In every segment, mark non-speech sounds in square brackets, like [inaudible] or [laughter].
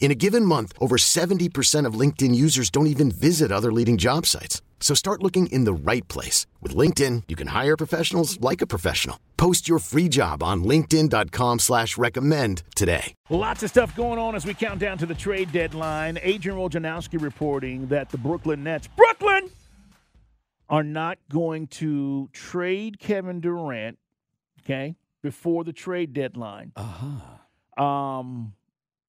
In a given month, over 70% of LinkedIn users don't even visit other leading job sites. So start looking in the right place. With LinkedIn, you can hire professionals like a professional. Post your free job on linkedin.com slash recommend today. Lots of stuff going on as we count down to the trade deadline. Adrian Wojnarowski reporting that the Brooklyn Nets, Brooklyn, are not going to trade Kevin Durant, okay, before the trade deadline. Uh-huh. Um,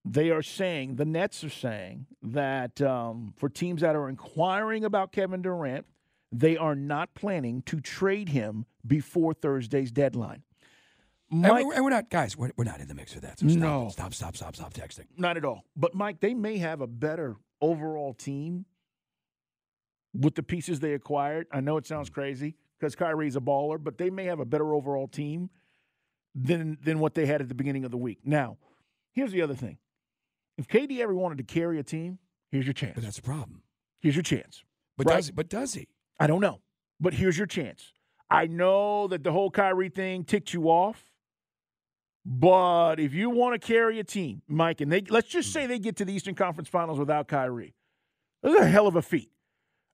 they are saying, the Nets are saying that um, for teams that are inquiring about Kevin Durant, they are not planning to trade him before Thursday's deadline. And Mike, we're, and we're not, guys, we're, we're not in the mix for that. So stop, No. Stop, stop, stop, stop texting. not at all. But Mike, they may have a better overall team with the pieces they acquired. I know it sounds crazy because Kyrie's a baller, but they may have a better overall team than than what they had at the beginning of the week. Now, here's the other thing: if KD ever wanted to carry a team, here's your chance. But that's a problem. Here's your chance. But Right. does he? But does he? I don't know, but here's your chance. I know that the whole Kyrie thing ticked you off, but if you want to carry a team, Mike, and they let's just hmm. say they get to the Eastern Conference Finals without Kyrie, that's a hell of a feat.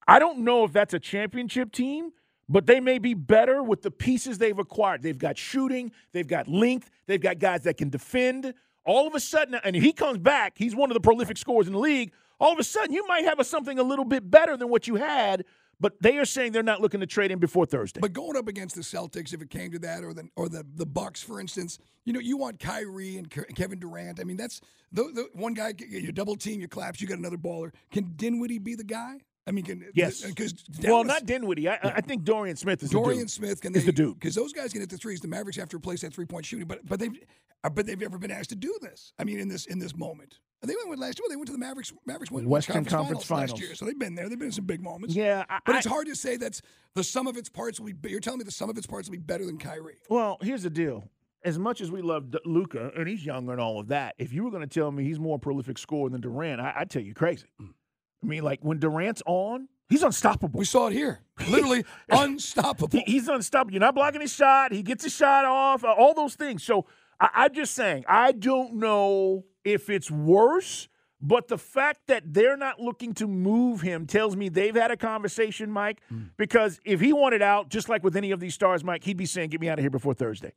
I don't know if that's a championship team, but they may be better with the pieces they've acquired. They've got shooting, they've got length, they've got guys that can defend. All of a sudden, and he comes back, he's one of the prolific scorers in the league. All of a sudden, you might have a, something a little bit better than what you had. But they are saying they're not looking to trade him before Thursday. But going up against the Celtics, if it came to that, or the or the the Bucks, for instance, you know, you want Kyrie and Kevin Durant. I mean, that's the, the one guy. You double team, you collapse, you got another baller. Can Dinwiddie be the guy? I mean, can yes. Because well, not Dinwiddie. I, I think Dorian Smith is Dorian the dude. Smith can is they, the dude. because those guys can hit the threes. The Mavericks have to replace that three point shooting, but but they've uh, but they've never been asked to do this. I mean, in this in this moment, and they went last year. They went to the Mavericks. Mavericks went Western Conference, Conference finals, Finals. last year, so they've been there. They've been in some big moments. Yeah, I, but it's hard to say that's the sum of its parts will be. You're telling me the sum of its parts will be better than Kyrie. Well, here's the deal. As much as we love D- Luka, and he's younger and all of that, if you were going to tell me he's more prolific scorer than Durant, I, I'd tell you crazy. I mean, like when Durant's on, he's unstoppable. We saw it here, literally [laughs] unstoppable. He- he's unstoppable. You're not blocking his shot. He gets his shot off. uh, all those things. So I, I'm just saying, I don't know if it's worse, but the fact that they're not looking to move him tells me they've had a conversation, Mike. Because if he wanted out, just like with any of these stars, Mike, he'd be saying, "Get me out of here before Thursday."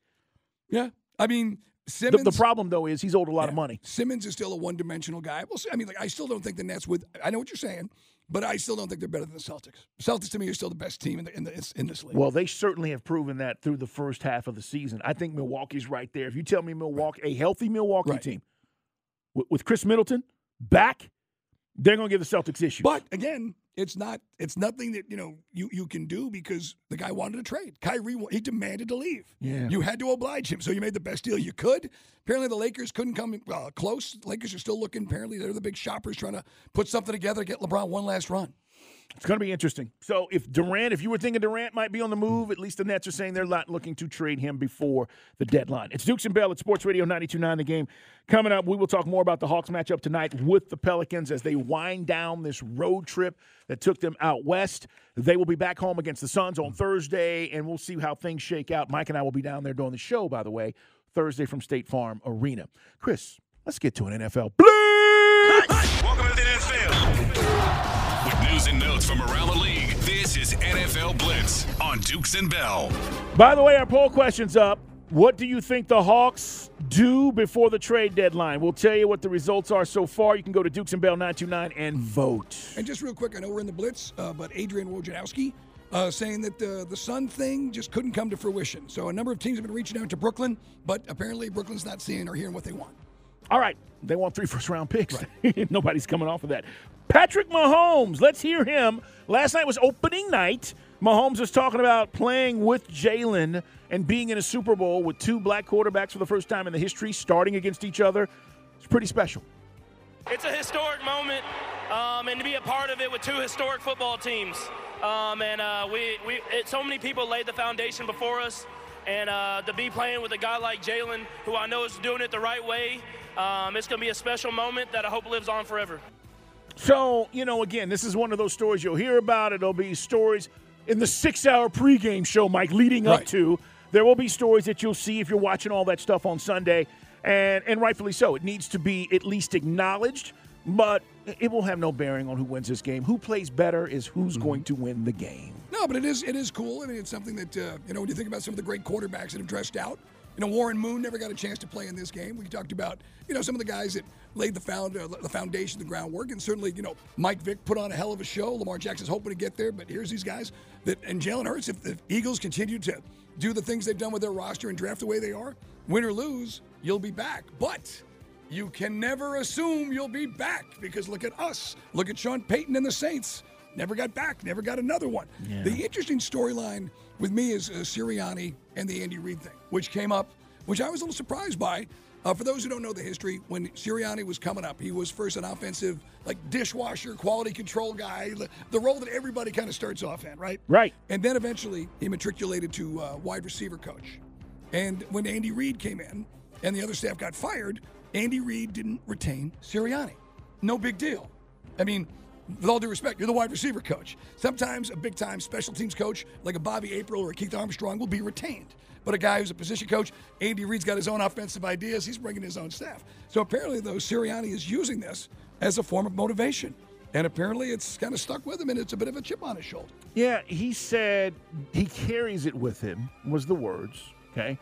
yeah, I mean Simmons. the problem though is he's owed a lot of money. Simmons is still a one-dimensional guy. Well, I mean, like I still don't think the Nets with. I know what you're saying, but I still don't think they're better than the Celtics. Celtics to me are still the best team in the, in, the, in this league. Well, they certainly have proven that through the first half of the season. I think Milwaukee's right there. If you tell me Milwaukee, a healthy Milwaukee Right. team with, with Khris Middleton back, they're going to give the Celtics issues. But again, it's not. It's nothing that you know you, you can do because the guy wanted to trade. Kyrie he demanded to leave. Yeah. you had to oblige him, so you made the best deal you could. Apparently, the Lakers couldn't come uh, close. Lakers are still looking. Apparently, they're the big shoppers trying to put something together to get LeBron one last run. It's going to be interesting. So if Durant, if you were thinking Durant might be on the move, at least the Nets are saying they're not looking to trade him before the deadline. It's Dukes and Bell at Sports Radio 92.9 The Game. Coming up, we will talk more about the Hawks matchup tonight with the Pelicans as they wind down this road trip that took them out west. They will be back home against the Suns on Thursday, and we'll see how things shake out. Mike and I will be down there doing the show, by the way, Thursday from State Farm Arena. Chris, let's get to an NFL. Blitz! Welcome to the NFL. With news and notes from around the league, this is NFL Blitz on Dukes and Bell. By the way, our poll question's up. What do you think the Hawks do before the trade deadline? We'll tell you what the results are so far. You can go to Dukes and Bell 929 and vote. And just real quick, I know we're in the blitz, uh, but Adrian Wojnarowski uh, saying that the the Sun thing just couldn't come to fruition. So a number of teams have been reaching out to Brooklyn, but apparently Brooklyn's not seeing or hearing what they want. All right. They want three first round picks. [laughs] Nobody's coming off of that. Patrick Mahomes, let's hear him. Last night was opening night. Mahomes was talking about playing with Jalen and being in a Super Bowl with two black quarterbacks for the first time in the history, starting against each other. It's pretty special. It's a historic moment, um, and to be a part of it with two historic football teams. Um, and uh, we, we it, so many people laid the foundation before us, and uh, to be playing with a guy like Jalen, who I know is doing it the right way, um, it's going to be a special moment that I hope lives on forever. So, you know, again, this is one of those stories you'll hear about. It'll be stories in the six hour pregame show, Mike, leading up to. There will be stories that you'll see if you're watching all that stuff on Sunday, and, and rightfully so. It needs to be at least acknowledged, but it will have no bearing on who wins this game. Who plays better is who's going to win the game. No, but it is it is cool. I mean, it's something that uh, you know when you think about some of the great quarterbacks that have dressed out. You know, Warren Moon never got a chance to play in this game. We talked about you know some of the guys that laid the found uh, the foundation, the groundwork, and certainly you know Mike Vick put on a hell of a show. Lamar Jackson's hoping to get there, but here's these guys that and Jalen Hurts. If the Eagles continue to do the things they've done with their roster and draft the way they are, win or lose, you'll be back. But you can never assume you'll be back because look at us. Look at Sean Payton and the Saints. Never got back, never got another one. The interesting storyline with me is uh, Sirianni and the Andy Reid thing, which came up, which I was a little surprised by. Uh, for those who don't know the history, when Sirianni was coming up, he was first an offensive, like dishwasher, quality control guy, the, the role that everybody kind of starts off in, right? Right. And then eventually he matriculated to uh, wide receiver coach. And when Andy Reid came in and the other staff got fired, Andy Reid didn't retain Sirianni. No big deal. I mean, with all due respect, you're the wide receiver coach. Sometimes a big time special teams coach like a Bobby April or a Keith Armstrong will be retained. But a guy who's a position coach, Andy Reid's got his own offensive ideas. He's bringing his own staff. So apparently, though, Sirianni is using this as a form of motivation. And apparently, it's kind of stuck with him, and it's a bit of a chip on his shoulder. Yeah, he said he carries it with him, was the words. Okay.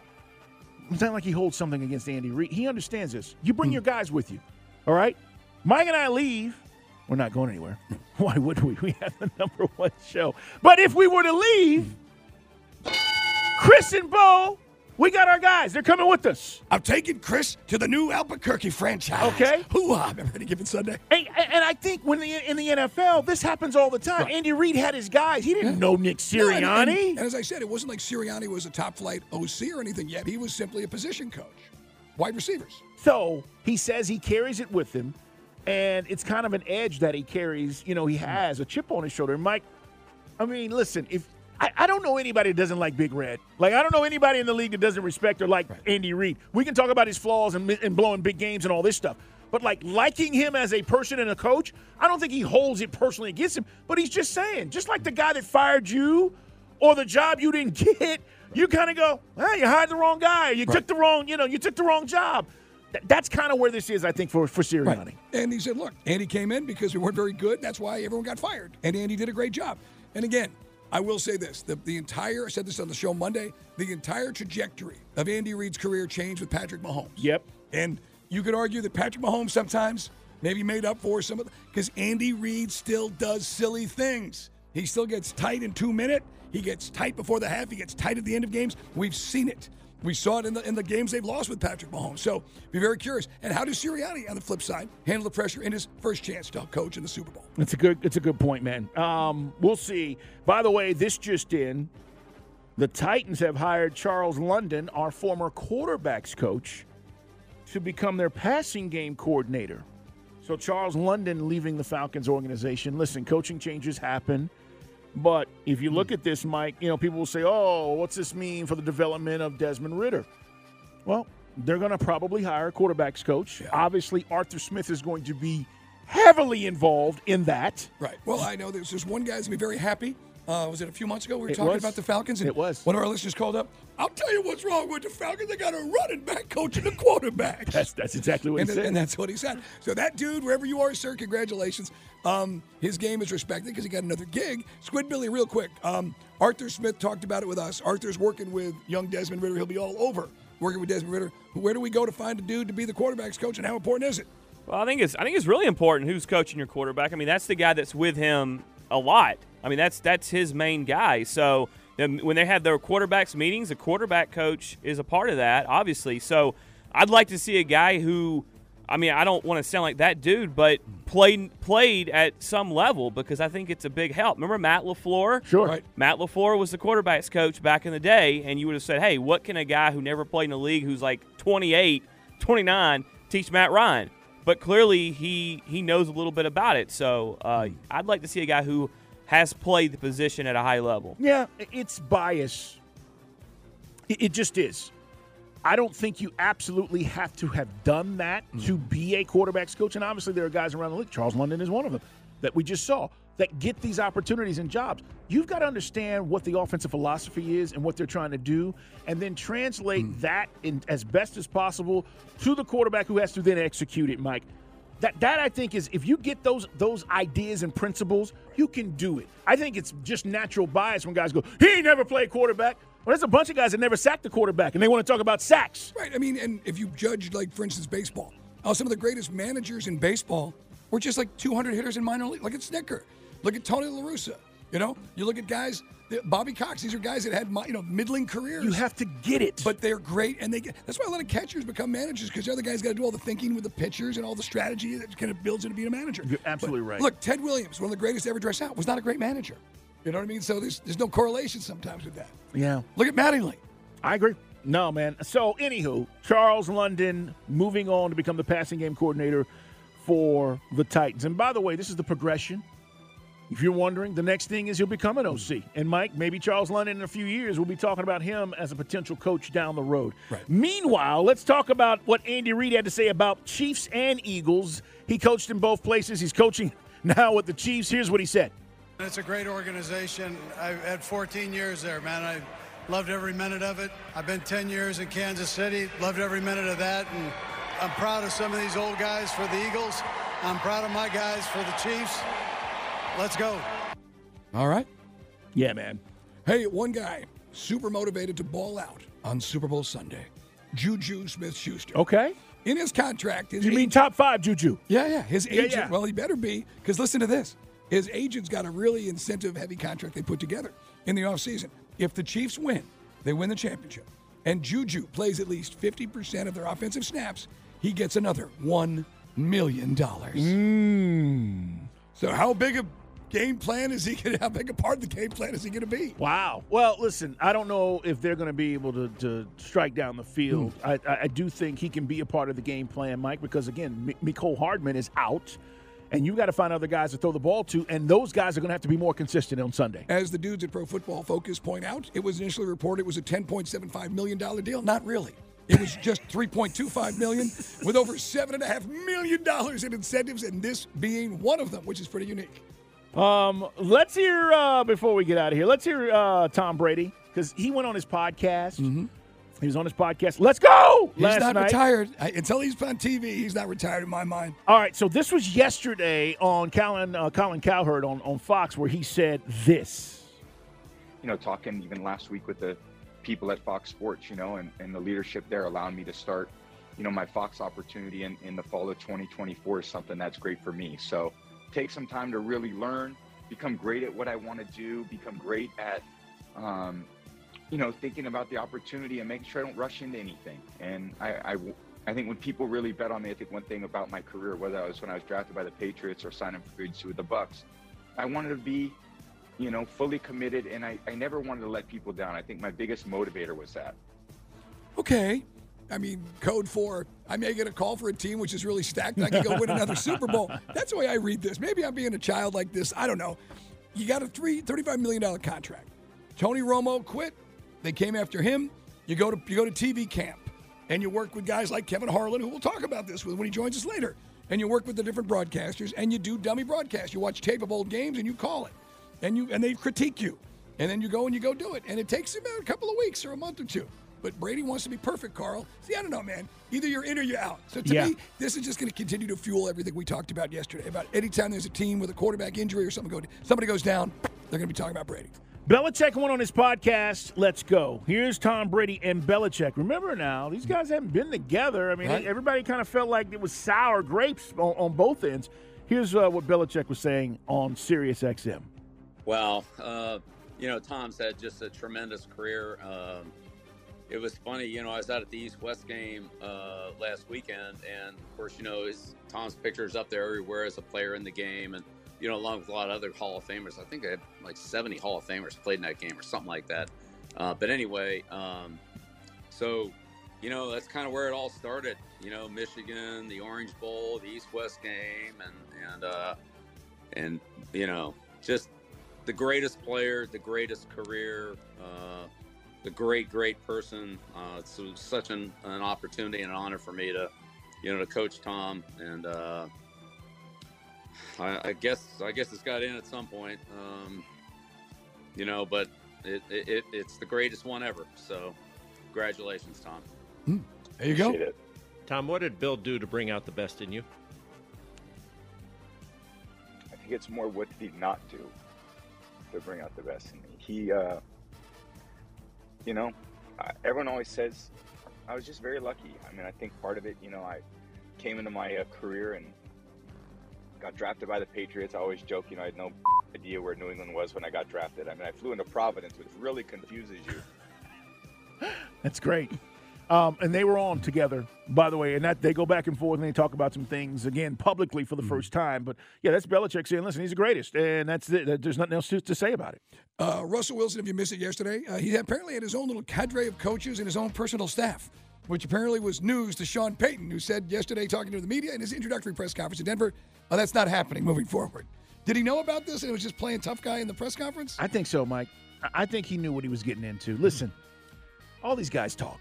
It's not like he holds something against Andy Reid. He understands this. You bring hmm. your guys with you. All right? Mike and I leave. We're not going anywhere. [laughs] Why would we? We have the number one show. But if we were to leave, Chris and Bo, we got our guys. They're coming with us. I'm taking Chris to the new Albuquerque franchise. Okay. Hoo-ah. Remember any given Sunday? And, and I think when the, in the NFL, this happens all the time. Andy Reid had his guys. He didn't know Nick No, and- Sirianni. And, and as I said, it wasn't like Sirianni was a top flight OC or anything yet. He was simply a position coach. Wide receivers. So he says he carries it with him, and it's kind of an edge that he carries. You know, he hmm. has a chip on his shoulder. Mike, I mean, listen, if I, I don't know anybody that doesn't like Big Red. Like I don't know anybody in the league that doesn't respect or like Andy Reid. We can talk about his flaws and, and blowing big games and all this stuff. But like liking him as a person and a coach, I don't think he holds it personally against him. But he's just saying, just like the guy that fired you or the job you didn't [laughs] get, you kind of go, hey, you hired the wrong guy, you took the wrong, you know, you took the wrong job. Th- That's kind of where this is, I think, for for Sirianni. And he said, look, Andy came in because we weren't very good. That's why everyone got fired. And Andy did a great job. And again, I will say this the, the entire, I said this on the show Monday, the entire trajectory of Andy Reid's career changed with Patrick Mahomes. Yep. And you could argue that Patrick Mahomes sometimes maybe made up for some of the, because Andy Reid still does silly things. He still gets tight in two minute. He gets tight before the half. He gets tight at the end of games. We've seen it. We saw it in the in the games they've lost with Patrick Mahomes. So be very curious. And how does Sirianni on the flip side handle the pressure in his first chance to coach in the Super Bowl? It's a good. It's a good point, man. Um, we'll see. By the way, this just in: the Titans have hired Charles London, our former quarterbacks coach, to become their passing game coordinator. So Charles London leaving the Falcons organization. Listen, coaching changes happen, but if you look hmm. at this, Mike, you know people will say, "Oh, what's this mean for the development of Desmond Ridder?" Well, they're going to probably hire a quarterbacks coach. Obviously, Arthur Smith is going to be heavily involved in that. Right. Well, I know there's, there's one guy's gonna be very happy. Uh, was it a few months ago we were It talking was. about the Falcons? And It was. One of our listeners called up. I'll tell you what's wrong with the Falcons. They got a running back coach and a quarterback. That's that's exactly what and, he th- said. and that's what he said. So that dude, wherever you are, sir, congratulations. Um, his game is respected because he got another gig. Squid Billy, real quick. Um, Arthur Smith talked about it with us. Arthur's working with young Desmond Ridder. He'll be all over working with Desmond Ridder. Where do we go to find a dude to be the quarterbacks coach, and how important is it? Well, I think it's I think it's really important who's coaching your quarterback. I mean, that's the guy that's with him a lot. I mean, that's that's his main guy. So when they have their quarterbacks meetings, the quarterback coach is a part of that, obviously. So I'd like to see a guy who, I mean, I don't want to sound like that dude, but played played at some level because I think it's a big help. Remember Matt LaFleur? Sure. Right. Matt LaFleur was the quarterbacks coach back in the day, and you would have said, hey, what can a guy who never played in the league who's like 28, 29 teach Matt Ryan? But clearly, he, he knows a little bit about it. So uh, I'd like to see a guy who has played the position at a high level. Yeah, it's bias. It, it just is. I don't think you absolutely have to have done that mm. to be a quarterback's coach. And obviously, there are guys around the league. Charles London is one of them that we just saw that get these opportunities and jobs. You've got to understand what the offensive philosophy is and what they're trying to do, and then translate mm. that in as best as possible to the quarterback who has to then execute it, Mike. That that I think is if you get those those ideas and principles, you can do it. I think it's just natural bias when guys go, he never played quarterback. Well, there's a bunch of guys that never sacked the quarterback, and they want to talk about sacks. Right. I mean, and if you judge, like, for instance, baseball, oh, some of the greatest managers in baseball were just like 200 hitters in minor league. Look at Snicker. Look at Tony La Russa. You know, you look at guys, Bobby Cox. These are guys that had, you know, middling careers. You have to get it. but they're great, and they get. That's why a lot of catchers become managers because the other guys got to do all the thinking with the pitchers and all the strategy that kind of builds into being a manager. You're absolutely But right. Look, Ted Williams, one of the greatest to ever dress out, was not a great manager. You know what I mean? So there's there's no correlation sometimes with that. yeah, Look at Mattingly. I agree. No, man. So, anywho, Charles London moving on to become the passing game coordinator for the Titans. And by the way, this is the progression. If you're wondering, the next thing is he'll become an OC. And Mike, maybe Charles London in a few years, we'll be talking about him as a potential coach down the road. Right. Meanwhile, let's talk about what Andy Reid had to say about Chiefs and Eagles. He coached in both places. He's coaching [laughs] now with the Chiefs. Here's what he said. It's a great organization. I've had 14 years there, man. I loved every minute of it. I've been 10 years in Kansas City, loved every minute of that. And I'm proud of some of these old guys for the Eagles. I'm proud of my guys for the Chiefs. Let's go. All right. Yeah, man. Hey, one guy super motivated to ball out on Super Bowl Sunday. Juju Smith-Schuster. Okay. In his contract, his You mean top five, Juju? Yeah, yeah. His Yeah, agent, yeah. well, he better be, because listen to this. His agent's got a really incentive heavy contract they put together in the offseason. If the Chiefs win, they win the championship, and Juju plays at least 50% of their offensive snaps, he gets another $1 million. Mm. So, how big a game plan is he going to, how big a part of the game plan is he going to be? Wow. Well, listen, I don't know if they're going to be able to, to strike down the field. Hmm. I, I, do think he can be a part of the game plan, Mike, because again, M- Mecole Hardman is out, and you got to find other guys to throw the ball to, and those guys are going to have to be more consistent on Sunday. As the dudes at Pro Football Focus point out, it was initially reported it was a $10.75 million deal. Not really. It was just [laughs] 3.25 million with over $7.5 million in incentives, and this being one of them, which is pretty unique. Um, let's hear uh, before we get out of here. Let's hear uh, Tom Brady because he went on his podcast. He was on his podcast. Let's go Mm-hmm. He's last not night. retired. I, until he's on TV, he's not retired in my mind. All right, so this was yesterday on Colin uh, Colin Cowherd on, on Fox where he said this. you know, talking even last week with the people at Fox Sports, you know, and, and the leadership there allowing me to start, you know, my Fox opportunity in, in the fall of 2024 is something that's great for me. So take some time to really learn, become great at what I want to do, become great at, um, you know, thinking about the opportunity and making sure I don't rush into anything. And I, I, I think when people really bet on me, I think one thing about my career, whether I was when I was drafted by the Patriots or signing for free agency with the Bucs, I wanted to be you know, fully committed, and I, I never wanted to let people down. I think my biggest motivator was that. Okay. I mean, code for I may get a call for a team which is really stacked. I can go win another Super Bowl. [laughs] That's the way I read this. Maybe I'm being a child like this. I don't know. You got a three $35 million contract. Tony Romo quit. They came after him. You go to you go to TV camp and you work with guys like Kevin Harlan, who we'll talk about this with when he joins us later. And you work with the different broadcasters and you do dummy broadcasts. You watch tape of old games and you call it. And you and they critique you. And then you go and you go do it. And it takes about a couple of weeks or a month or two. But Brady wants to be perfect, Carl. See, I don't know, man. Either you're in or you're out. So to Yeah. me, this is just going to continue to fuel everything we talked about yesterday. About anytime there's a team with a quarterback injury or something go, somebody goes down, they're going to be talking about Brady. Belichick went on his podcast. Let's go. Here's Tom Brady and Belichick. Remember now, these guys haven't been together. I mean, Right. everybody kind of felt like it was sour grapes on, on both ends. Here's uh, what Belichick was saying on Sirius XM. Well, uh, you know, Tom's had just a tremendous career. Um, it was funny, you know, I was out at the East West game uh, last weekend, and of course, you know, Tom's is up there everywhere as a player in the game, and you know, along with a lot of other Hall of Famers. I think I had like 70 Hall of Famers played in that game or something like that. Uh, but anyway, um, so you know, that's kind of where it all started. You know, Michigan, the Orange Bowl, the East West game, and and uh, and you know, just the greatest player, the greatest career, uh, the great, great person. Uh, it's such an, an opportunity and an honor for me to, you know, to coach Tom. And uh, I, I guess I guess it's got in at some point, um, you know. But it, it it's the greatest one ever. So, congratulations, Tom. Hmm. There you go. It. Tom, what did Bill do to bring out the best in you? I think it's more what did he not do to bring out the best in me. He, uh, you know, everyone always says I was just very lucky. I mean, I think part of it, you know, I came into my uh, career and got drafted by the Patriots. I always joke, you know, I had no [laughs] idea where New England was when I got drafted. I mean, I flew into Providence, which really confuses you. That's great. Um, and they were on together, by the way, and that they go back and forth and they talk about some things again publicly for the Mm-hmm. first time. But yeah, that's Belichick saying, "Listen, he's the greatest," and that's it. There's nothing else to, to say about it. Uh, Russell Wilson, if you missed it yesterday, uh, he apparently had his own little cadre of coaches and his own personal staff, which apparently was news to Sean Payton, who said yesterday, talking to the media in his introductory press conference in Denver, oh, that's not happening moving forward. Did he know about this and it was just playing tough guy in the press conference? I think so, Mike. I- I think he knew what he was getting into. Listen, all these guys talk.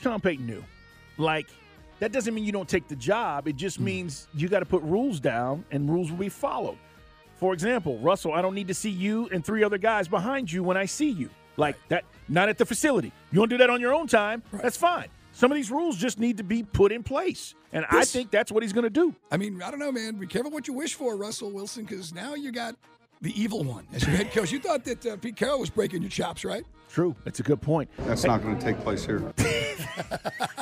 Sean Payton knew. Like, that doesn't mean you don't take the job. It just mm. means you got to put rules down and rules will be followed. For example, Russell, I don't need to see you and three other guys behind you when I see you. Like that, not at the facility. You want to do that on your own time? That's fine. Some of these rules just need to be put in place. And I think that's what he's going to do. I mean, I don't know, man. Be careful what you wish for, Russell Wilson, because now you got the evil one as your head coach. You thought that uh, Pete Carroll was breaking your chops, right? True. That's a good point. That's not going to take place here. I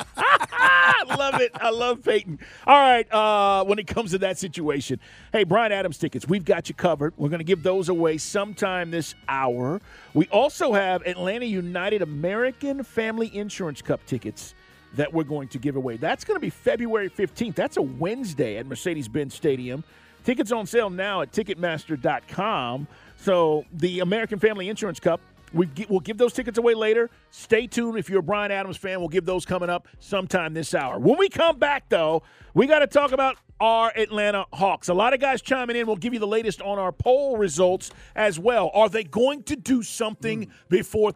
[laughs] [laughs] love it. I love Peyton. All right. Uh, when it comes to that situation, hey, Bryan Adams tickets, we've got you covered. We're going to give those away sometime this hour. We also have Atlanta United American Family Insurance Cup tickets that we're going to give away. That's going to be February 15th. That's a Wednesday at Mercedes Benz Stadium. Tickets on sale now at Ticketmaster.com. So the American Family Insurance Cup. We we'll give those tickets away later. Stay tuned. If you're a Bryan Adams fan, we'll give those coming up sometime this hour. When we come back, though, we got to talk about our Atlanta Hawks. A lot of guys chiming in. We'll give you the latest on our poll results as well. Are they going to do something hmm. before?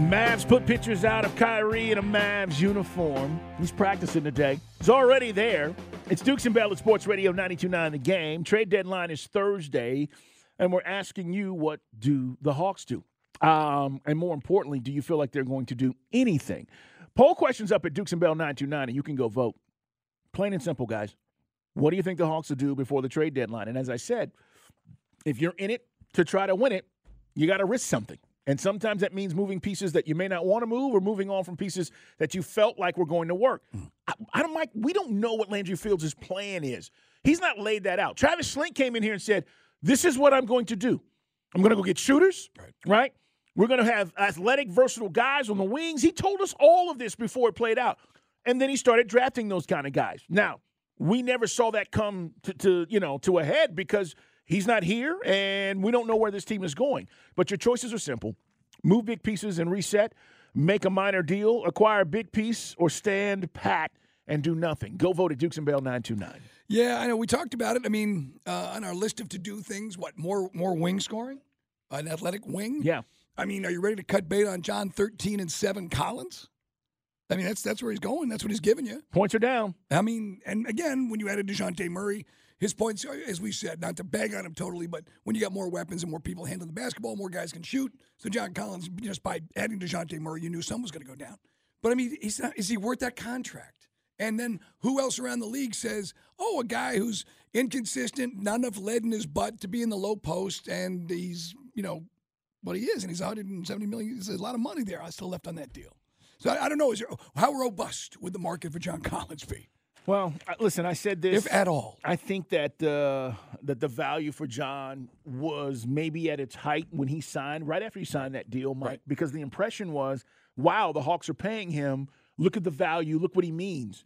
Mavs put pictures out of Kyrie in a Mavs uniform. He's practicing today. He's already there. It's Dukes and Bell at Sports Radio 92.9 The Game. Trade deadline is Thursday, and we're asking you what do the Hawks do? Um, and more importantly, do you feel like they're going to do anything? Poll questions up at Dukes and Bell 929, and you can go vote. Plain and simple, guys. What do you think the Hawks will do before the trade deadline? And as I said, if you're in it to try to win it, you got to risk something. And sometimes that means moving pieces that you may not want to move or moving on from pieces that you felt like were going to work. Hmm. I, I don't Mike, we don't know what Landry Fields' plan is. He's not laid that out. Travis Schlenk came in here and said, This is what I'm going to do. I'm going to go get shooters, right? right? We're going to have athletic, versatile guys on the wings. He told us all of this before it played out. And then he started drafting those kind of guys. Now, we never saw that come to, to you know to a head because he's not here and we don't know where this team is going. But your choices are simple: move big pieces and reset, make a minor deal, acquire a big piece, or stand pat and do nothing. Go vote at Dukes and Bell nine two nine. Yeah, I know. We talked about it. I mean, uh, on our list of to do things, what more more wing scoring, an athletic wing. Yeah. I mean, are you ready to cut bait on John thirteen and seven Collins? I mean, that's that's where he's going. That's what he's giving you. Points are down. I mean, and again, when you added Dejounte Murray, his points, uh, as we said, not to bag on him totally, but when you got more weapons and more people handling the basketball, more guys can shoot. So John Collins, just by adding Dejounte Murray, you knew someone was going to go down. But I mean, he's not, is he worth that contract? And then who else around the league says, oh, a guy who's inconsistent, not enough lead in his butt to be in the low post, and he's, you know, what he is, and he's 170 million. There's a lot of money there. I still left on that deal. So I, I don't know. Is there, how robust would the market for John Collins be? Well, listen, I said this. If at all. I think that uh, that the value for John was maybe at its height when he signed, right after he signed that deal, Mike, Right. because the impression was, wow, the Hawks are paying him. Look at the value. Look what he means.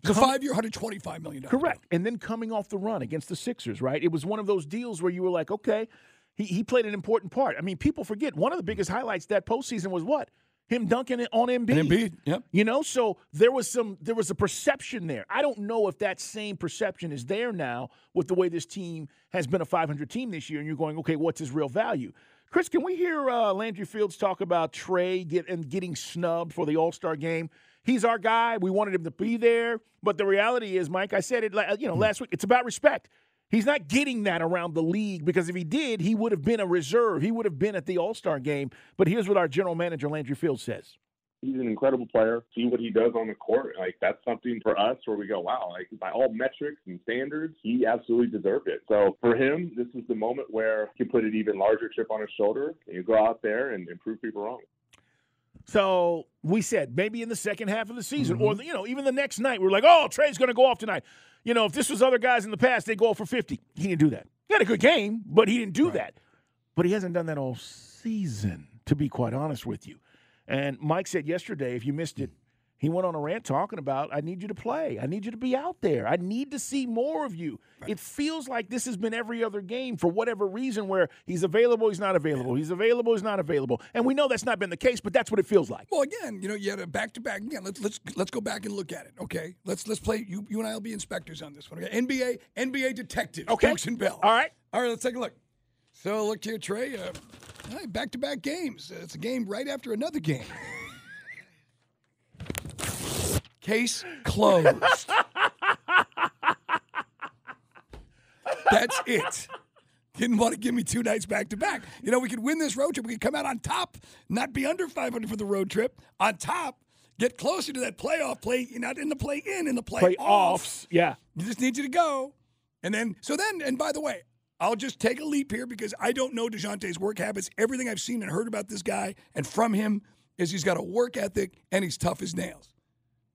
It's a five-year, $125 million. Correct. And then coming off the run against the Sixers, right? It was one of those deals where you were like, okay, he, he played an important part. I mean, people forget one of the biggest highlights that postseason was what? Him dunking it on Embiid. And Embiid, yep. You know, so there was some there was a perception there. I don't know if that same perception is there now with the way this team has been a 500 team this year, and you're going, okay, what's his real value? Chris, can we hear uh, Landry Fields talk about Trey get, and getting snubbed for the All Star game? He's our guy. We wanted him to be there, but the reality is, Mike, I said it, you know, last week. It's about respect. He's not getting that around the league because if he did, he would have been a reserve. He would have been at the All Star game. But here's what our general manager Landry Fields says. he's an incredible player. See what he does on the court. Like that's something for us where we go, wow, like by all metrics and standards, he absolutely deserved it. So for him, this is the moment where he put an even larger chip on his shoulder and you go out there and, and prove people wrong. So we said maybe in the second half of the season, or mm-hmm. you know, even the next night, we are like, "Oh, Trey's going to go off tonight." You know, if this was other guys in the past, they go off for fifty. He didn't do that. He had a good game, but he didn't do that. But he hasn't done that all season, to be quite honest with you. And Mike said yesterday, if you missed it, he went on a rant talking about, "I need you to play. I need you to be out there. I need to see more of you." It feels like this has been every other game for whatever reason, where he's available, he's not available, he's available, he's not available, and we know that's not been the case, but that's what it feels like. Well, again, you know, you had a back to back. Again, let's let's let's go back and look at it. Okay, let's let's play. You you and I will be inspectors on this one. Okay, NBA NBA detective, Okay. And Bell. All right. all right. Let's take a look. So look here, Trey. Uh, back to back games. It's a game right after another game. [laughs] Case closed. That's it. Didn't want to give me two nights back to back. You know, we could win this road trip. We could come out on top, not be under 500 for the road trip. On top, get closer to that playoff play, You're not in the play in, in the play, Playoffs, yeah. You just need you to go. And then, so then, and by the way, I'll just take a leap here because I don't know DeJounte's work habits. Everything I've seen and heard about this guy and from him is he's got a work ethic and he's tough as nails.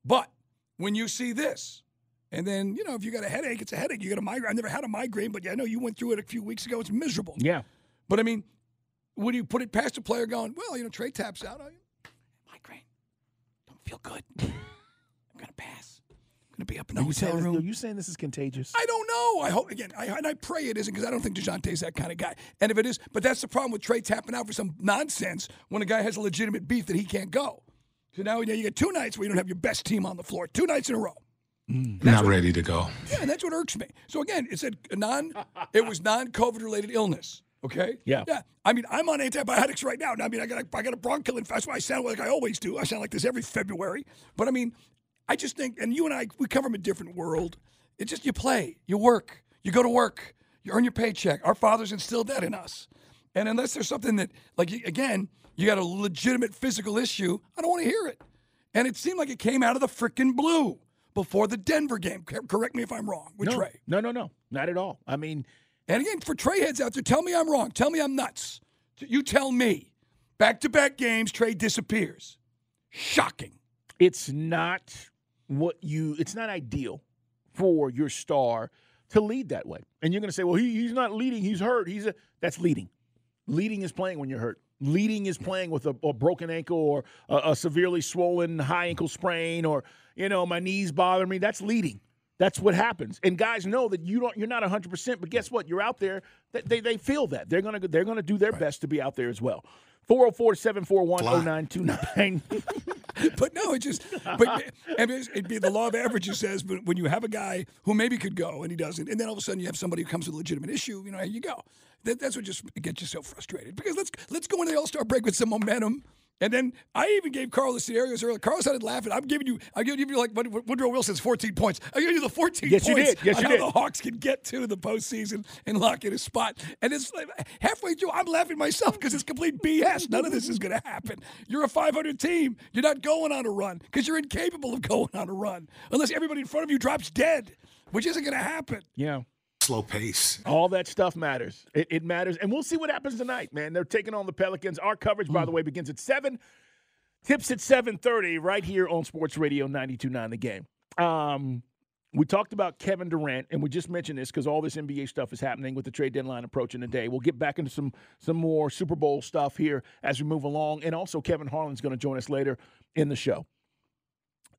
But when you see this, and then, you know, if you got a headache, it's a headache. You got a migraine. I've never had a migraine, but yeah, I know you went through it a few weeks ago. It's miserable. Yeah. But I mean, would you put it past a player going, well, you know, Trey taps out? I, migraine. Don't feel good. [laughs] I'm going to pass. I'm going to be up in the Are hotel room. are you saying this is contagious? I don't know. I hope again, I, and I pray it isn't because I don't think Dejounte's that kind of guy. And if it is, but that's the problem with Trey tapping out for some nonsense when a guy has a legitimate beef that he can't go. So now you, know, you get two nights where you don't have your best team on the floor, two nights in a row. Mm. Not ready to go. Yeah, and that's what irks me. So again, it said non, it was non-COVID related illness. Okay. Yeah. Yeah. I mean, I'm on antibiotics right now. I mean, I got a, I got a bronchial infection. That's why I sound like I always do. I sound like this every February. But I mean, I just think, and you and I, we come from a different world. It's just you play, you work, you go to work, you earn your paycheck. Our fathers instilled that in us. And unless there's something that, like, again, you got a legitimate physical issue, I don't want to hear it. And it seemed like it came out of the freaking blue before the Denver game. Correct me if I'm wrong with no, Trey. no, no, no, not at all. I mean, And again, for Trey heads out there, tell me I'm wrong. Tell me I'm nuts. You tell me. Back to back games, Trey disappears. Shocking. it's not what you. It's not ideal for your star to lead that way. And you're going to say, well, he, he's not leading. He's hurt. He's a, that's leading. Leading is playing when you're hurt. Leading is playing with a, a broken ankle or a, a severely swollen high ankle sprain or you know my knees bother me. That's leading. That's what happens. And guys know that you don't. You're not 100. percent But guess what? You're out there. They they, they feel that they're gonna they're gonna do their best to be out there as well. 404-741-0929. [laughs] But no, it just. But it'd be the law of averages says, but when you have a guy who maybe could go and he doesn't, and then all of a sudden you have somebody who comes with a legitimate issue, you know, here you go. That, that's what just gets you so frustrated. Because let's let's go into the All Star break with some momentum. And then I even gave Carl the scenarios earlier. Carl started laughing. I'm giving you, I'm giving you like Woodrow Wilson's 14 points. I'm giving you the 14 Yes, you points did. Yes, on you how did. the Hawks can get to the postseason and lock in a spot. And it's like halfway through, I'm laughing myself because it's complete BS. None of this is going to happen. You're a 500 team. You're not going on a run because you're incapable of [laughs] going on a run unless everybody in front of you drops dead, which isn't going to happen. yeah. Slow pace. All that stuff matters. It, it matters. And we'll see what happens tonight, man. They're taking on the Pelicans. Our coverage, by the way, begins at 7. Tips at 7.30 right here on Sports Radio 92.9 The Game. Um, we talked about Kevin Durant, and we just mentioned this because all this NBA stuff is happening with the trade deadline approaching today. We'll get back into some some more Super Bowl stuff here as we move along, and also Kevin Harlan's going to join us later in the show.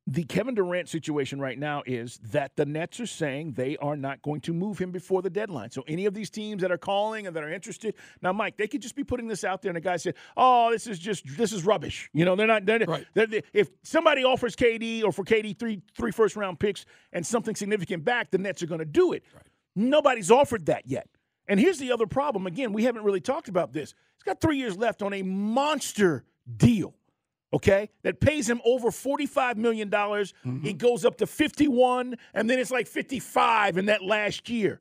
The Kevin Durant situation right now is that the Nets are saying they are not going to move him before the deadline. So any of these teams that are calling and that are interested, now Mike, they could just be putting this out there, and the guy said, "Oh, this is just this is rubbish." You know, they're not. They're, Right. they're- they- if somebody offers KD or for KD three three first round picks and something significant back, the Nets are going to do it. Nobody's offered that yet. And here's the other problem. Again, we haven't really talked about this. He's got three years left on a monster deal. Okay, that pays him over forty-five million dollars. He goes up to fifty-one, and then it's like fifty-five in that last year.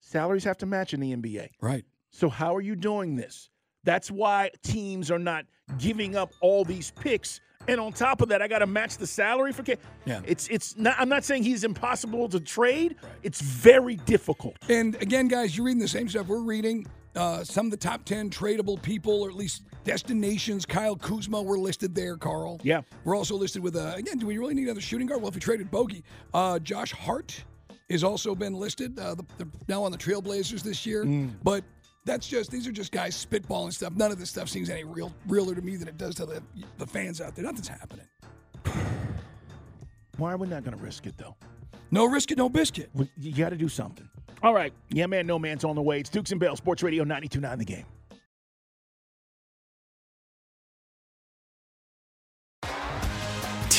Salaries have to match in the NBA. Right. So how are you doing this? That's why teams are not giving up all these picks. And on top of that, I got to match the salary for K. Yeah. It's it's not. I'm not saying he's impossible to trade. It's very difficult. And again, guys, you're reading the same stuff we're reading. Uh, some of the top 10 tradable people, or at least destinations. Kyle Kuzma, we're listed there, Carl. Yeah. We're also listed with, uh, again, do we really need another shooting guard? Well, if we traded Bogey, uh, Josh Hart has also been listed. Uh, the, the, now on the Trailblazers this year. Mm. But that's just, these are just guys spitballing stuff. None of this stuff seems any real realer to me than it does to the, the fans out there. Nothing's happening. Why are we not going to risk it though? No risk it, no biscuit. You got to do something. All right. Yeah, man, no man's on the way. It's Dukes and Bell, Sports Radio 92.9 The Game.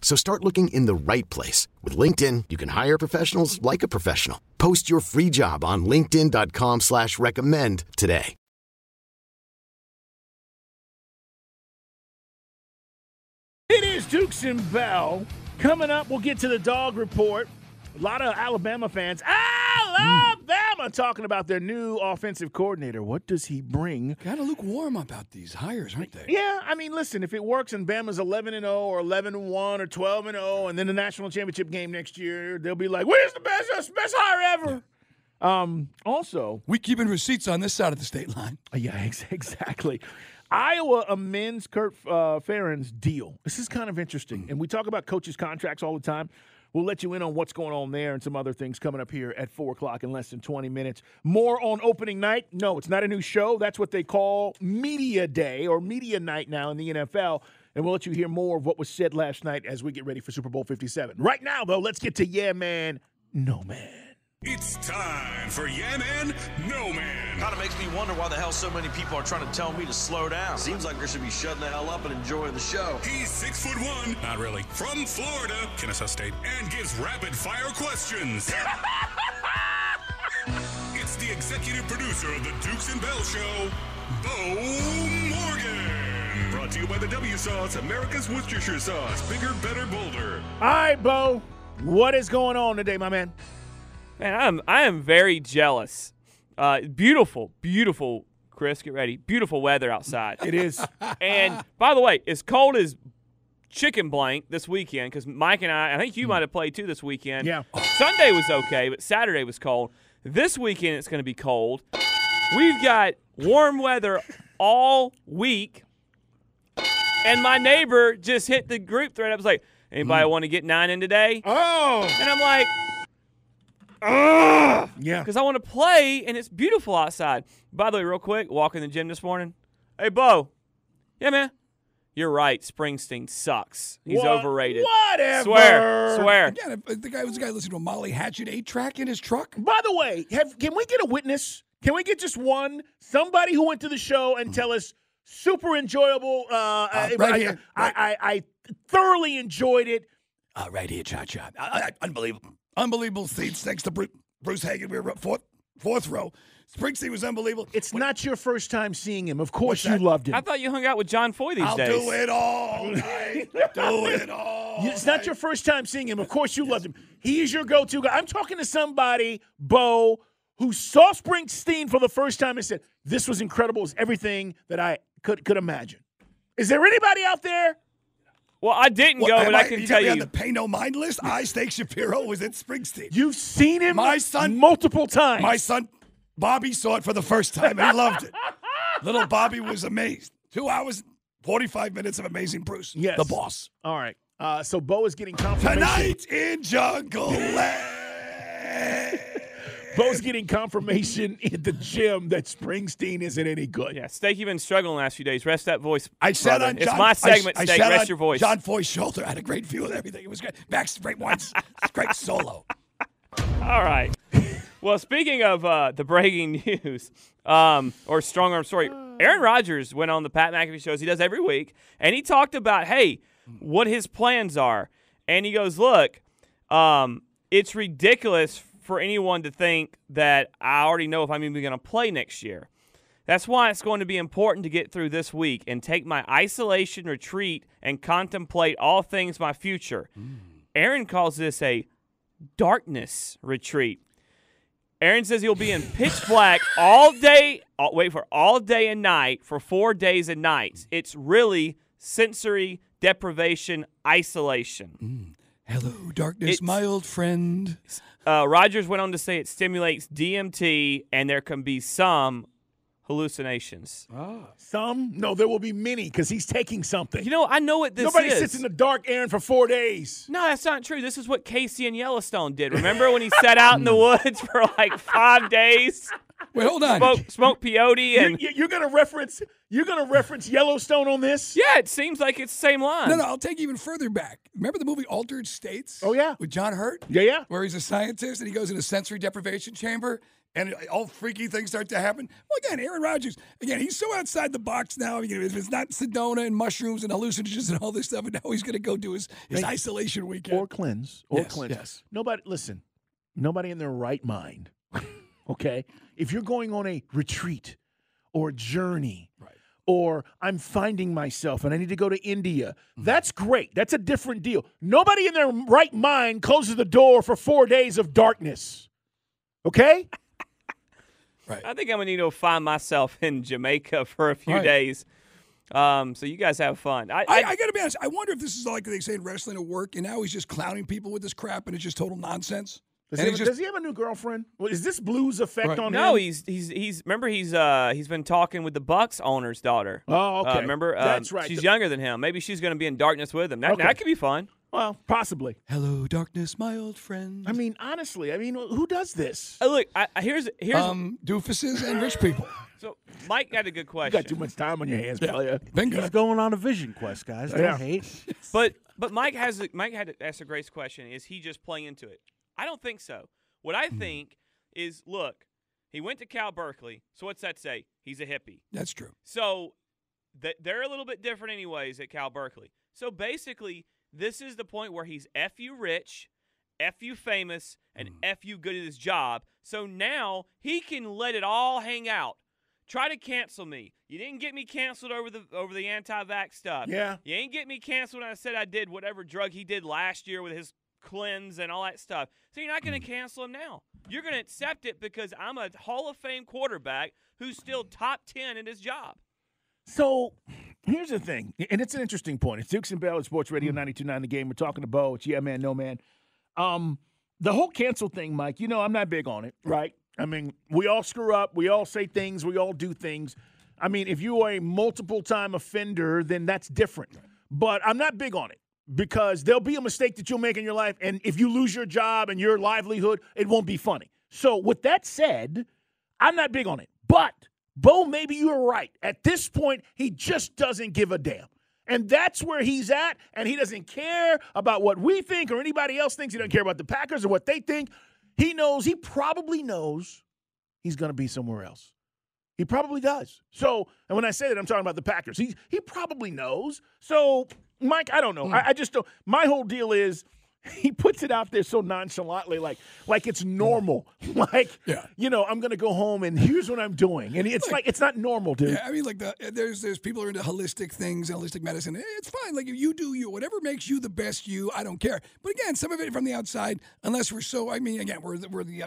So start looking in the right place. With LinkedIn, you can hire professionals like a professional. Post your free job on linkedin.com slash recommend today. It is Dukes and Bell. Coming up, we'll get to the dog report. A lot of Alabama fans, Alabama, talking about their new offensive coordinator. What does he bring? Kind of lukewarm about these hires, aren't they? Yeah, I mean, listen, if it works and Bama's 11 and 0 or 11 and 1 or 12 and 0 and then the national championship game next year, they'll be like, "Where's the best best hire ever?" Um, also, We keeping receipts on this side of the state line. [laughs] yeah, ex- exactly. Iowa amends Kurt uh, Ferentz's deal. This is kind of interesting. And we talk about coaches' contracts all the time. We'll let you in on what's going on there and some other things coming up here at 4 o'clock in less than 20 minutes. More on opening night. No, it's not a new show. That's what they call Media Day or Media Night now in the NFL. And we'll let you hear more of what was said last night as we get ready for Super Bowl 57. Right now, though, let's get to Yeah Man, No Man. It's time for Yeah Man, No Man. Kind of makes me wonder why the hell so many people are trying to tell me to slow down. Seems like they should be shutting the hell up and enjoying the show. He's six foot one, not really, from Florida, Kennesaw State, and gives rapid fire questions. [laughs] it's the executive producer of the Dukes and Bell Show, Bo Morgan. Brought to you by the W Sauce, America's Worcestershire sauce. Bigger, better, bolder. All right, Bo, what is going on today, my man? Man, I'm I am very jealous. Uh, beautiful, beautiful. Chris, get ready. Beautiful weather outside. It is. and by the way, as cold as chicken blank this weekend because Mike and I, I think you might have played too this weekend. Yeah. Sunday was okay, but Saturday was cold. This weekend it's going to be cold. We've got warm weather all week, and my neighbor just hit the group thread. I was like, "Anybody want to get nine in today?" Oh, and I'm like, "Ugh," yeah, because I want to play, and it's beautiful outside. By the way, real quick, walking the gym this morning. Hey, Bo. Yeah, man. You're right. Springsteen sucks. He's What- overrated. whatever. Swear. Swear. Again, the guy was the guy listening to a Molly Hatchet eight track in his truck. By the way, have can we get a witness? Can we get just one? Somebody who went to the show and tell us super enjoyable. Uh, uh, right I, here, I, I, I thoroughly enjoyed it. Uh, right here, Cha Cha. Uh, unbelievable. Unbelievable seats. Thanks to Bruce, Bruce Hagen. We were up fourth, fourth row. Springsteen was unbelievable. It's not your first time seeing him. Of course, What's you that? loved him. I thought you hung out with John Foy these days. I'll do it all night. [laughs] do it all. You- It's not your first time seeing him. Of course, you loved him. He is your go-to guy. I'm talking to somebody, Bo, who saw Springsteen for the first time and said, "This was incredible. It's everything that I could could imagine." Is there anybody out there? Well, I didn't What, go, but I, can you tell you. on the pay no mind list. I Steak Shapiro was at Springsteen. You've seen him My son multiple times. My son Bobby saw it for the first time and he loved it. [laughs] Little Bobby was amazed. Two hours, forty-five minutes of amazing Bruce. Yes. the boss. All right. Uh, so Bo is getting confirmation. Tonight in Jungleland. Bo's getting confirmation [laughs] in the gym that Springsteen isn't any good. Yeah, Steak, you've been struggling the last few days. Rest that voice. I on It's my segment, I, Steak. sat Rest on your voice. John Foy's shoulder. I had a great view of everything. It was great. Back straight once. great solo. [laughs] All right. Well, speaking of uh, the breaking [laughs] news, um, or strong arm story, Aaron Rodgers went on the Pat McAfee shows he does every week, and he talked about, hey, what his plans are. And he goes, look, um, it's ridiculous for anyone to think that I already know if I'm even going to play next year. That's why it's going to be important to get through this week and take my isolation retreat and contemplate all things my future. Mm. Aaron calls this a darkness retreat. Aaron says he'll be in [laughs] pitch black all day. oh, wait for all day and night for four days and nights. It's really sensory deprivation isolation. Mm. Hello, darkness, It's- my old friend. Uh, Rodgers went on to say it stimulates DMT and there can be some hallucinations. Some? No, there will be many because he's taking something. You know, I know what this is. Nobody is. sits in the dark, Aaron, for four days. No, that's not true. This is what Kayce and Yellowstone did. Remember when he sat out in the [laughs] woods for like five days? Wait, hold on. Smoke, smoke peyote and you- You're going to reference. You're going to reference Yellowstone on this? yeah, it seems like it's the same line. No, no, I'll take you even further back. Remember the movie Altered States? Oh yeah, with John Hurt. Yeah, yeah. Where he's a scientist and he goes in a sensory deprivation chamber and all freaky things start to happen. Well, again, Aaron Rodgers, again, he's so outside the box now. You know, if it's not Sedona and mushrooms and hallucinogens and all this stuff, and now he's going to go do his, his Right. isolation weekend. Or cleanse. Or Yes, cleanse. yes. Nobody, listen, nobody in their right mind, [laughs] okay? If you're going on a retreat or a journey, or I'm finding myself and I need to go to India, Mm-hmm. that's great. That's a different deal. Nobody in their right mind closes the door for four days of darkness, okay? [laughs] Right. I think I'm gonna need to find myself in Jamaica [laughs] for a few Right. days. Um, so you guys have fun. I, I, I, I got to be honest. I wonder if this is like they say in wrestling at work, and now he's just clowning people with this crap, and it's just total nonsense. Does, he have, just- does he have a new girlfriend? Well, is this blues effect Right. on no, him? No, he's he's he's remember he's uh he's been talking with the Bucks owner's daughter. Oh, Uh, okay. remember Um, That's right. She's The- younger than him. Maybe she's gonna be in darkness with him. That, Okay. that could be fun. Well, possibly. Hello, darkness, my old friend. I mean, honestly, I mean, who does this? Uh, look, I, I- here's here's um, doofuses and rich people. [laughs] so Mike got a good You question. got too much time on your hands, player. Bingo. He's going on a vision quest, guys. Don't Yeah. hate. But but Mike has Mike had to ask a great question. Is he just playing into it? I don't think so. What I Hmm. think is, look, he went to Cal Berkeley. So what's that say? He's a hippie. That's true. So th- they're a little bit different, anyways, at Cal Berkeley. So basically, this is the point where he's f you rich, f you famous, and f you good at his job. So now he can let it all hang out. Try to cancel me. You didn't get me canceled over the over the anti-vax stuff. Yeah. You ain't get me canceled when I said I did whatever drug he did last year with his cleanse and all that stuff. So you're not going to cancel him now. You're going to accept it because I'm a Hall of Fame quarterback who's still top 10 in his job. So here's the thing, and it's an interesting point. It's Dukes and Bell at Sports Radio 92.9 The Game. We're talking to Bo. It's Yeah Man, No Man. Um, the whole cancel thing, Mike, you know I'm not big on it, right? I mean, we all screw up. We all say things. We all do things. I mean, if you are a multiple time offender, then that's different. But I'm not big on it because there'll be a mistake that you'll make in your life. And if you lose your job and your livelihood, it won't be funny. So, with that said, I'm not big on it. But, Bo, maybe you're right. At this point, he just doesn't give a damn. And that's where he's at. And he doesn't care about what we think or anybody else thinks. He doesn't care about the Packers or what they think. He knows, he probably knows he's going to be somewhere else. He probably does. So, and when I say that, I'm talking about the Packers. He he probably knows. So, Mike, I don't know. I, mm. I just don't. My whole deal is [laughs] he puts it out there so nonchalantly, like like it's normal. [laughs] Like, Yeah. you know, I'm gonna go home and here's what I'm doing, and it's like it's not normal, dude. Yeah, I mean, like the there's there's people who are into holistic things, holistic medicine. It's fine. Like you do you, whatever makes you the best you. I don't care. But again, some of it from the outside, unless we're so. I mean, again, we're the, we're the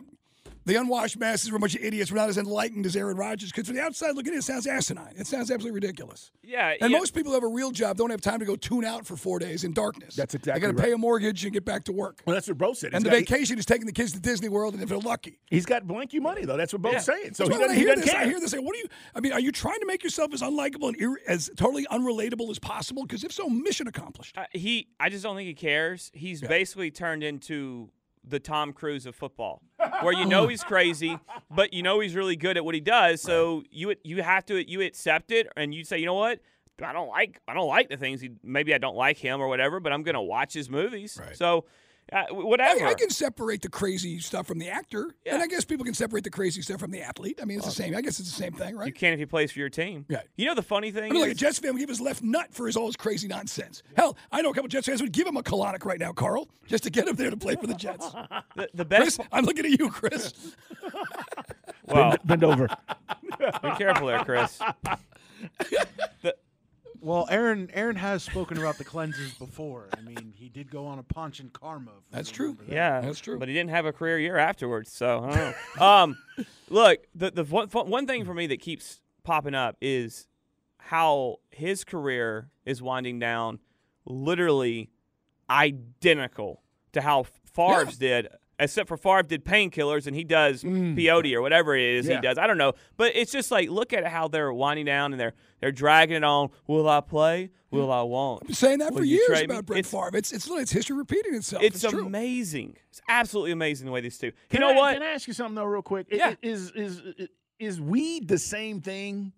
the unwashed masses. We're a bunch of idiots. We're not as enlightened as Aaron Rodgers. Because from the outside looking in, it sounds asinine. It sounds absolutely ridiculous. Yeah, And yeah. most people who have a real job don't have time to go tune out for four days in darkness. That's exactly right. They got to right. pay a mortgage and get back to work. Well, that's what Bro said. And He's the got- vacation is taking the kids to Disney World, and if they're lucky. He's got blank you money though. That's what Bo's Yeah. saying. So That's he why doesn't, I he hear doesn't this, care. I hear this. Say, what are you? I mean, are you trying to make yourself as unlikable and ir- as totally unrelatable as possible? Because if so, mission accomplished. Uh, he, I just don't think he cares. He's basically turned into the Tom Cruise of football, [laughs] where you know he's crazy, but you know he's really good at what he does. So you you have to you accept it, and you say, you know what, I don't like I don't like the things he maybe I don't like him or whatever, but I'm gonna watch his movies. So uh, whatever. I, I can separate the crazy stuff from the actor, and I guess people can separate the crazy stuff from the athlete. I mean, it's the same. I guess it's the same thing, right? You can if he plays for your team. Yeah. You know the funny thing I mean, like a Jets fan would give his left nut for his all his crazy nonsense. Hell, I know a couple Jets fans would give him a colonic right now, Carl, just to get him there to play for the Jets. [laughs] the, the best. Chris, I'm looking at you, Chris. [laughs] well, Bend over. be careful there, Chris. [laughs] Well, Aaron Aaron has spoken about the cleanses before. I mean, he did go on a punch in karma. That's true. that. Yeah, That's true. But he didn't have a career year afterwards, so I don't know. um, [laughs] look, the the one, one thing for me that keeps popping up is how his career is winding down, literally identical to how Favre's did. Except for Favre did painkillers and he does mm. peyote or whatever it is Yeah. he does. I don't know, but it's just like look at how they're winding down and they're they're dragging it on. Will I play? Will I won't? I've been saying that Will for years about Brett It's- Favre. It's it's it's history repeating itself. It's, It's, true. amazing. It's absolutely amazing the way these two. You Can know I, what? Can I ask you something though, real quick? Yeah. Is is is is weed the same thing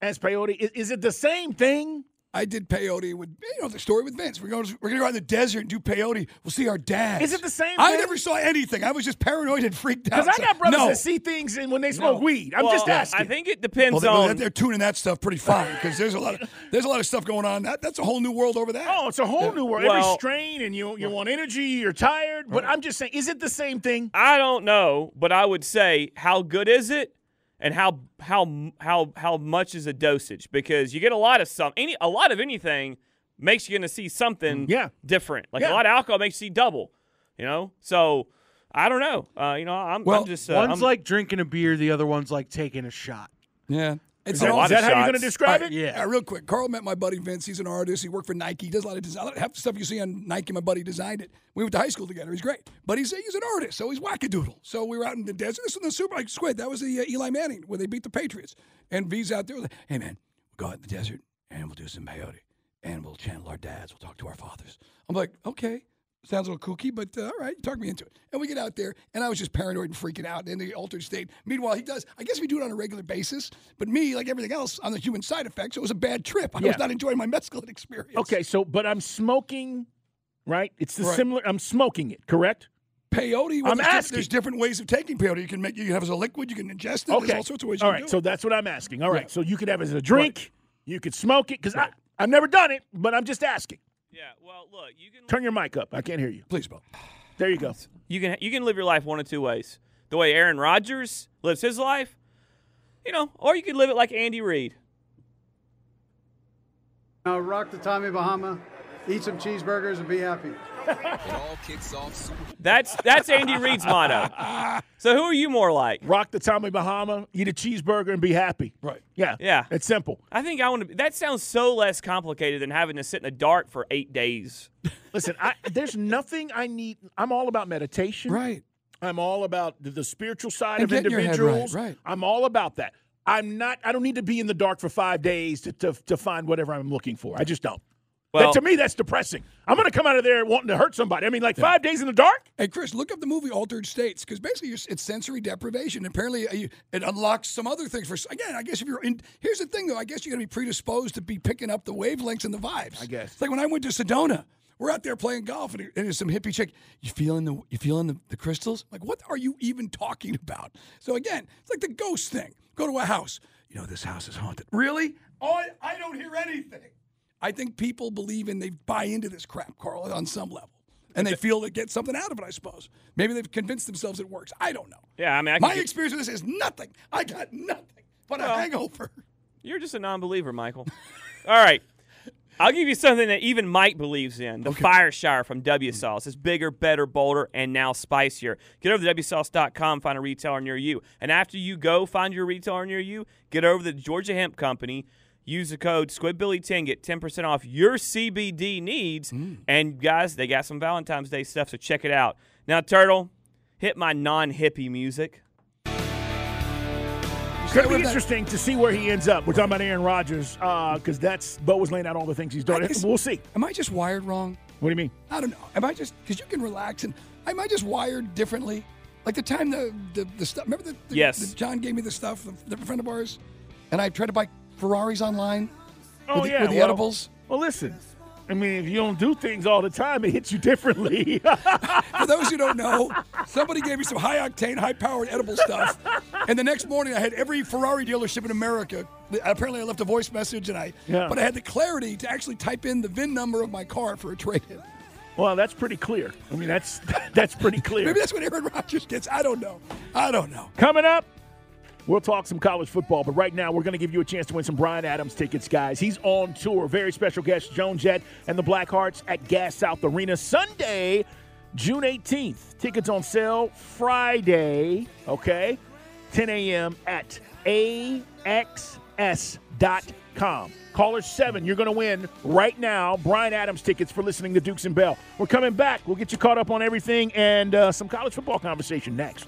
as peyote? Is, is it the same thing? I did peyote with you know the story with Vince. We're going to, we're going to go out in the desert and do peyote. We'll see our dads. Is it the same I thing? never saw anything. I was just paranoid and freaked out. Because I got brothers no. that see things and when they smoke No. weed. I'm Well, just asking. I think it depends Well, they, on. they're tuning that stuff pretty fine because there's a lot of there's a lot of stuff going on. That, that's a whole new world over there. Oh, it's a whole new world. Every strain, and you you want energy. You're tired, but I'm just saying, is it the same thing? I don't know, but I would say how good is it, and how how how how much is a dosage? Because you get a lot of some any a lot of anything makes you going to see something Yeah. different. Like Yeah. a lot of alcohol makes you see double. You know, so I don't know. Uh, you know, I'm, Well, I'm just uh, One's I'm- like drinking a beer, the other one's like taking a shot. Yeah. It's A lot Is of that how you're going to describe All it? right, yeah. real quick. Carl met my buddy Vince. He's an artist. He worked for Nike. He does a lot of design. Half the stuff you see on Nike, my buddy designed it. We went to high school together. He's great. But he's, he's an artist, so he's wackadoodle. So we were out in the desert. This is the Super like Squid. That was the uh, Eli Manning where they beat the Patriots. And V's out there. Like, hey, man, we'll go out in the desert and we'll do some peyote. And we'll channel our dads. We'll talk to our fathers. I'm like, okay. Sounds a little kooky, but uh, all right, talk me into it. And we get out there, and I was just paranoid and freaking out in the altered state. Meanwhile, he does. I guess we do it on a regular basis, but me, like everything else, on the human side effects, it was a bad trip. I Yeah. was not enjoying my mescaline experience. Okay, so but I'm smoking, right? It's the Right. similar. I'm smoking it, correct? Peyote. Well, I'm there's, di- asking. there's different ways of taking peyote. You can make you can have it as a liquid. You can ingest it. There's Okay, all sorts of ways. You All do so it. that's what I'm asking. All right, Yeah. so you could have it as a drink. You could smoke it because I've never done it, but I'm just asking. Yeah. Well, look, you can Turn your mic up. I can't hear you. please, Bo. There you go. you can you can live your life one of two ways. The way Aaron Rodgers lives his life, you know, or you could live it like Andy Reid. Now rock the Tommy Bahama, eat some cheeseburgers, and be happy. It all kicks off Super That's that's Andy Reid's motto. So who are you more like? Rock the Tommy Bahama, eat a cheeseburger, and be happy. Right. Yeah. Yeah. It's simple. I think I want to. That sounds so less complicated than having to sit in the dark for eight days. Listen, I, there's nothing I need. I'm all about meditation. Right. I'm all about the, the spiritual side And of getting your head right, individuals. right. I'm all about that. I'm not. I don't need to be in the dark for five days to to, to find whatever I'm looking for. I just don't. Well- that, to me, that's depressing. I'm going to come out of there wanting to hurt somebody. I mean, like five days in the dark. Hey, Chris, look up the movie Altered States because basically you're, it's sensory deprivation. Apparently, uh, you, it unlocks some other things. For again, I guess if you're in, here's the thing though. I guess you're going to be predisposed to be picking up the wavelengths and the vibes. I guess it's like when I went to Sedona. We're out there playing golf, and, and there's some hippie chick. You feeling the you feeling the, the crystals? Like, what are you even talking about? So again, it's like the ghost thing. Go to a house. You know, this house is haunted. Really? Oh, I, I don't hear anything. I think people believe in they buy into this crap, Carl, on some level. And they feel they get something out of it, I suppose. Maybe they've convinced themselves it works. I don't know. Yeah, I mean, I My get- experience with this is nothing. I got nothing but a hangover. You're just a non-believer, Michael. [laughs] All right. I'll give you something that even Mike believes in. The Fire Shower from W Sauce. It's bigger, better, bolder, and now spicier. Get over to WSauce.com, find a retailer near you. And after you go find your retailer near you, get over to the Georgia Hemp Company. Use the code SquidBilly10, get 10% off your CBD needs. Mm. And guys, they got some Valentine's Day stuff, so check it out. Now, Turtle, hit my non hippie music. It's going to be interesting to see where he ends up. We're talking about Aaron Rodgers uh, because that's Bo was laying out all the things he's done. I guess- We'll see. Am I just wired wrong? What do you mean? I don't know. Am I just because you can relax and am I just wired differently? Like the time the the, the stuff. Remember the, the Yes. the John gave me the stuff, the, the friend of ours, and I tried to buy Ferraris online. Oh with the, yeah, with the well- edibles. Well, listen. I mean, if you don't do things all the time, it hits you differently. [laughs] For those who don't [laughs] know, somebody gave me some high octane, high powered edible stuff. And the next morning, I had every Ferrari dealership in America. Apparently, I left a voice message, and I, Yeah. but I had the clarity to actually type in the VIN number of my car for a trade in. well, that's pretty clear. I mean, that's [laughs] that's pretty clear. Maybe that's what Aaron Rodgers gets. I don't know. I don't know. Coming up, we'll talk some college football, but right now we're going to give you a chance to win some Bryan Adams tickets, guys. He's on tour. Very special guest, Joan Jett and the Blackhearts at Gas South Arena Sunday, June 18th. Tickets on sale Friday, okay? 10 a.m. at AXS.com. Caller 7, you're going to win right now Bryan Adams tickets for listening to Dukes and Bell. We're coming back. We'll get you caught up on everything and uh, some college football conversation next.